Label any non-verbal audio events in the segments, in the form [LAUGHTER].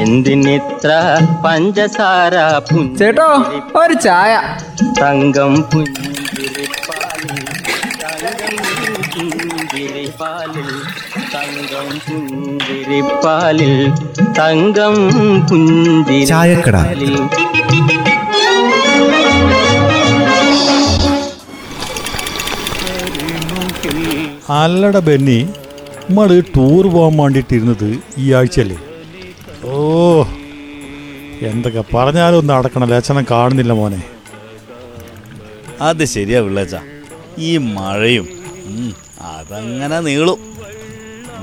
എന്തിനിത്ര പഞ്ചസാര ചേട്ടോ ഒരു ചായ. തങ്കം പുഞ്ചിരിപ്പാലിൽ തങ്കം പുഞ്ചിരിപ്പാലിൽ തങ്കം പുഞ്ചിരിപ്പാലിൽ അല്ലട ബെന്നി നമ്മൾ ടൂർ പോകാൻ വേണ്ടിയിട്ടിരുന്നത് ഈ ആഴ്ചയല്ലേ? ഓ എന്തൊക്കെ പറഞ്ഞാലും ഒന്ന് അടക്കണം ലക്ഷണം കാണുന്നില്ല മോനെ. അത് ശരിയാ പിള്ളേച്ച. ഈ മഴയും അതങ്ങനെ നീളും.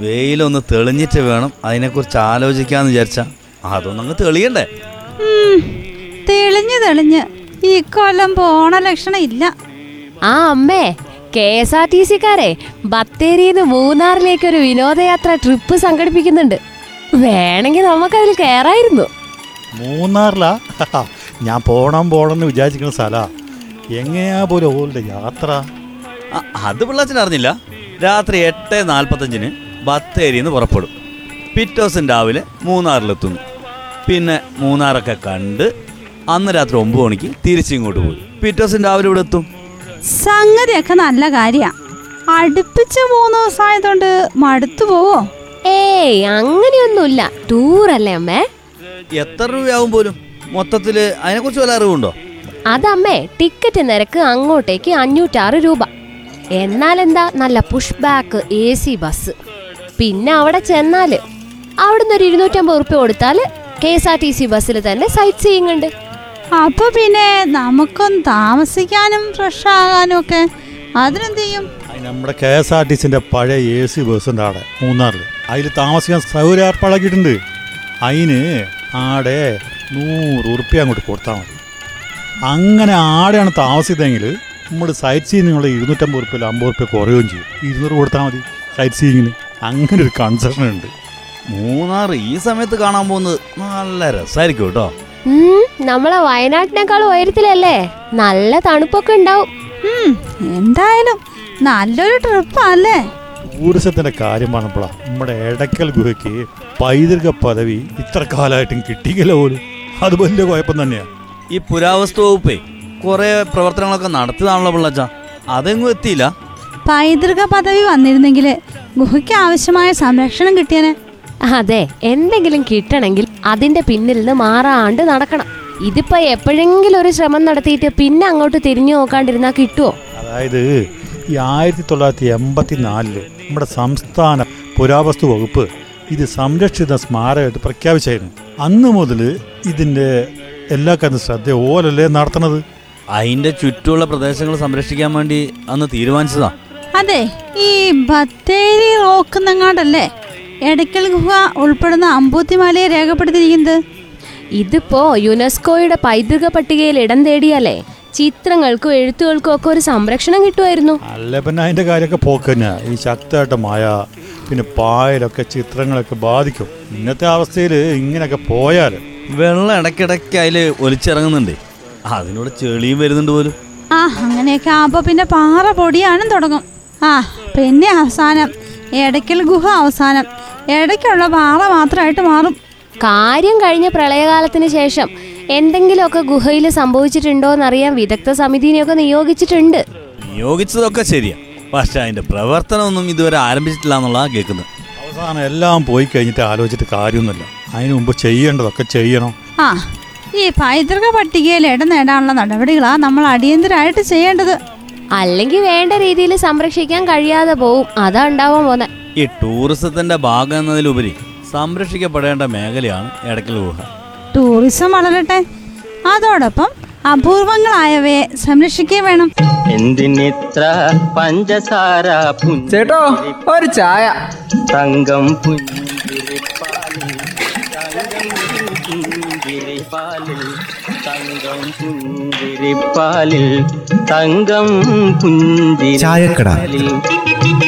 വെയിലൊന്ന് തെളിഞ്ഞിട്ട് വേണം അതിനെക്കുറിച്ച് ആലോചിക്കാന്ന് വിചാരിച്ച. അതൊന്നങ്ങ് തെളിയണ്ടേ? തെളിഞ്ഞ് തെളിഞ്ഞ് ഈ കൊല്ലം പോണ ലക്ഷണം ഇല്ല. ആ അമ്മേ കെ എസ് ആർ ടി സിക്കാരെ ബത്തേരിന്ന് മൂന്നാറിലേക്ക് ഒരു വിനോദയാത്ര ട്രിപ്പ് സംഘടിപ്പിക്കുന്നുണ്ട്. വേണമെങ്കിൽ നമുക്കതിൽ കയറായിരുന്നു മൂന്നാറിലാ? [LAUGHS] ഞാൻ പോണം പോണം എന്ന് വിചാരിക്കുന്ന സ്ഥലാ. എങ്ങനെയാ പോലെ ഓളുടെ യാത്ര? ആ, അത് പിള്ളാച്ചൻ അറിഞ്ഞില്ല. രാത്രി എട്ട് നാൽപ്പത്തഞ്ചിന് ബത്തേരിയിൽ നിന്ന് പുറപ്പെടും. പിറ്റേ ദിവസം രാവിലെ മൂന്നാറിലെത്തുന്നു. പിന്നെ മൂന്നാറൊക്കെ കണ്ട് അന്ന് രാത്രി ഒമ്പത് മണിക്ക് തിരിച്ചിങ്ങോട്ട് പോയി. പിറ്റേ ദിവസം രാവിലെ ഇവിടെ എത്തും. സംഗതിയൊക്കെ നല്ല കാര്യാ. അടുപ്പിച്ച മൂന്ന് ദിവസമായതുകൊണ്ട് മടുത്തു പോവോ? ഏയ് അങ്ങനെയൊന്നുമില്ല. ടൂറല്ലേ അമ്മേ? എത്ര രൂപയാവും പോലും? മൊത്തത്തിൽ അതിനെ കുറിച്ച് വല്ല അറിവുണ്ടോ? അതമ്മേ ടിക്കറ്റ് നിരക്ക് അങ്ങോട്ടേക്ക് അഞ്ഞൂറ്റാറ് രൂപ. എന്നാൽ എന്താ നല്ല push back A C bus പിന്നെ അവിടെ ചെന്നാൽ അവിടുന്ന് ഒരു ഇരുന്നൂറ്റമ്പത് ഉറുപ്പ്യ കൊടുത്താൽ K S R T C ബസ്സിൽ തന്നെ സൈറ്റ് സീയിങ് ഉണ്ട്. അപ്പൊ പിന്നെ നമുക്കൊന്ന് താമസിക്കാനും ഫ്രഷ് ആകാനും ഒക്കെ അതിനെന്ത് ചെയ്യും? നമ്മുടെ കെ എസ് ആർ ടി സിന്റെ പഴയ എ സി ബസ്സുണ്ട് അവിടെ മൂന്നാറിൽ അതിൽ താമസിക്കാൻ സൗകര്യം ഏർപ്പാടാക്കിയിട്ടുണ്ട്. അതിന് ആടെ നൂറ് ഉറുപ്പ്യ അങ്ങോട്ട് കൊടുത്താൽ മതി. അങ്ങനെ ആടെയാണ് താമസിച്ചതെങ്കിൽ നമ്മൾ സൈറ്റ് സീയിങ്ങിനുള്ള ഇരുന്നൂറ്റമ്പത് ഉറുപ്പ്യ അമ്പത് ഉറുപ്പ്യ കുറയുകയും ചെയ്യും. ഇരുന്നൂറ് കൊടുത്താൽ മതി സൈറ്റ് സീയിങ്ങിന്. അങ്ങനെ ഒരു കൺസെഷൻ ഉണ്ട്. മൂന്നാർ ഈ സമയത്ത് കാണാൻ പോകുന്നത് നല്ല രസമായിരിക്കും കേട്ടോ. നമ്മളെ വയനാട്ടിനേക്കാൾ ഉയരത്തിലല്ലേ? നല്ല തണുപ്പൊക്കെ ഉണ്ടാവും. എന്തായാലും നല്ലൊരു ട്രിപ്പാല്ലേ ടൂറിസത്തിന്റെ കാര്യമാണ് നമ്മുടെ എടക്കൽ ഗുഹയ്ക്ക് പൈതൃക പദവി ഇത്ര കാലമായിട്ടും കിട്ടിയില്ല പോലും. അത് വലിയ കുഴപ്പം തന്നെയാണ് ഈ പുരാവസ്തു വകുപ്പേ കുറെ പ്രവർത്തനങ്ങളൊക്കെ നടത്തിയതാണല്ലോ പിള്ളച്ച. അതെങ്ങും എത്തിയില്ല. പൈതൃക പദവി വന്നിരുന്നെങ്കിൽ ഗുഹയ്ക്ക് ആവശ്യമായ സംരക്ഷണം കിട്ടിയനെ. അതെ എന്തെങ്കിലും കിട്ടണമെങ്കിൽ അതിന്റെ പിന്നിൽ നിന്ന് മാറാണ്ട് നടക്കണം. ഇതിപ്പോ എപ്പോഴെങ്കിലും ഒരു ശ്രമം നടത്തിയിട്ട് പിന്നെ അങ്ങോട്ട് തിരിഞ്ഞു നോക്കാണ്ടിരുന്നാ കിട്ടുമോ അതായത് ഈ ആയിരത്തി തൊള്ളായിരത്തി എൺപത്തി നാലിൽ നമ്മുടെ സംസ്ഥാന പുരാവസ്തു വകുപ്പ് ഇത് സംരക്ഷിത സ്മാരകമായിട്ട് പ്രഖ്യാപിച്ചായിരുന്നു. അന്ന് മുതൽ ഇതിന്റെ എല്ലാ കാര്യത്തിലും ശ്രദ്ധ ഓലല്ലേ നടത്തണത് അതിന്റെ ചുറ്റുമുള്ള പ്രദേശങ്ങൾ സംരക്ഷിക്കാൻ വേണ്ടി അന്ന് തീരുമാനിച്ചതാ. അതെ ഈ ബത്തേരി റോക്കുന്നങ്ങാടല്ലേ എടക്കൽ ഗുഹ ഉൾപ്പെടുന്ന അമ്പൂത്തിമലയെ രേഖപ്പെടുത്തിയിരിക്കുന്നത്? ഇതിപ്പോ യുനെസ്കോയുടെ പൈതൃക പട്ടികയിൽ ഇടം തേടിയാലേ ചിത്രങ്ങൾക്കും എഴുത്തുകൾക്കും ഒക്കെ ഒരു സംരക്ഷണം കിട്ടുമായിരുന്നു. അല്ല പിന്നെ അതിന്റെ കാര്യമൊക്കെ പോക്ക് തന്നെ. ഈ ശക്തമായിട്ട് മായ പിന്നെ പായലൊക്കെ ചിത്രങ്ങളൊക്കെ ബാധിക്കും. ഇന്നത്തെ അവസ്ഥയിൽ ഇങ്ങനെയൊക്കെ പോയാൽ. വെള്ളം ഇടയ്ക്കിടയ്ക്ക് അതിൽ ഒലിച്ചിറങ്ങുന്നുണ്ട്. അതിനോട് ചെളിയും വരുന്നുണ്ട് പോലും. ആ അങ്ങനെയൊക്കെ ആകുമ്പോൾ പിന്നെ പാറ പൊടിയാനും തുടങ്ങും. ആ പിന്നെ അവസാനം ഇടയ്ക്കൽ ഗുഹ അവസാനം. ഇടയ്ക്കുള്ള പാറ മാത്രമായിട്ട് മാറും. കാര്യം കഴിഞ്ഞ പ്രളയകാലത്തിന് ശേഷം എന്തെങ്കിലുമൊക്കെ ഗുഹയിൽ സംഭവിച്ചിട്ടുണ്ടോ എന്നറിയാൻ വിദഗ്ധ സമിതിനെയൊക്കെ നിയോഗിച്ചിട്ടുണ്ട്. നിയോഗിച്ചതൊക്കെ ശരിയാ. പക്ഷെ അതിന്റെ പ്രവർത്തനമൊന്നും ഇതുവരെ ആരംഭിച്ചിട്ടില്ല എന്നുള്ളതാണ് കേൾക്കുന്നത് അവസാനം എല്ലാം പോയി കഴിഞ്ഞിട്ട് ആലോചിച്ചിട്ട് കാര്യമൊന്നുമില്ല. അതിനു മുമ്പ് ചെയ്യേണ്ടതൊക്കെ ചെയ്യണം. ആ ഈ പൈതൃക പട്ടികയിൽ ഇടം നേടാനുള്ള നടപടികളാണ് നമ്മൾ അടിയന്തരമായിട്ട് ചെയ്യേണ്ടത്. അല്ലെങ്കിൽ വേണ്ട രീതിയിൽ സംരക്ഷിക്കാൻ കഴിയാതെ പോവും. അതാ ഉണ്ടാവാൻ പോന്നെ. ഈ ടൂറിസത്തിന്റെ ഭാഗം എന്നതിലുപരി സംരക്ഷിക്കപ്പെടേണ്ട മേഖലയാണ് എടക്കൽ ഗുഹ. ടൂറിസം വളരട്ടെ. അതോടൊപ്പം അപൂർവങ്ങളായവയെ സംരക്ഷിക്കുകയും വേണം. എന്തിനിത്ര പഞ്ചസാര ചേട്ടോ ഒരു ചായ. തങ്കം പുഞ്ചിരിപ്പാലിൽ തങ്കം പുഞ്ചിരിപ്പാലിൽ തങ്കം പുഞ്ചിരിപ്പാലിൽ. തങ്കം ചായക്കട. പുഞ്ചിരിപ്പാലിൽ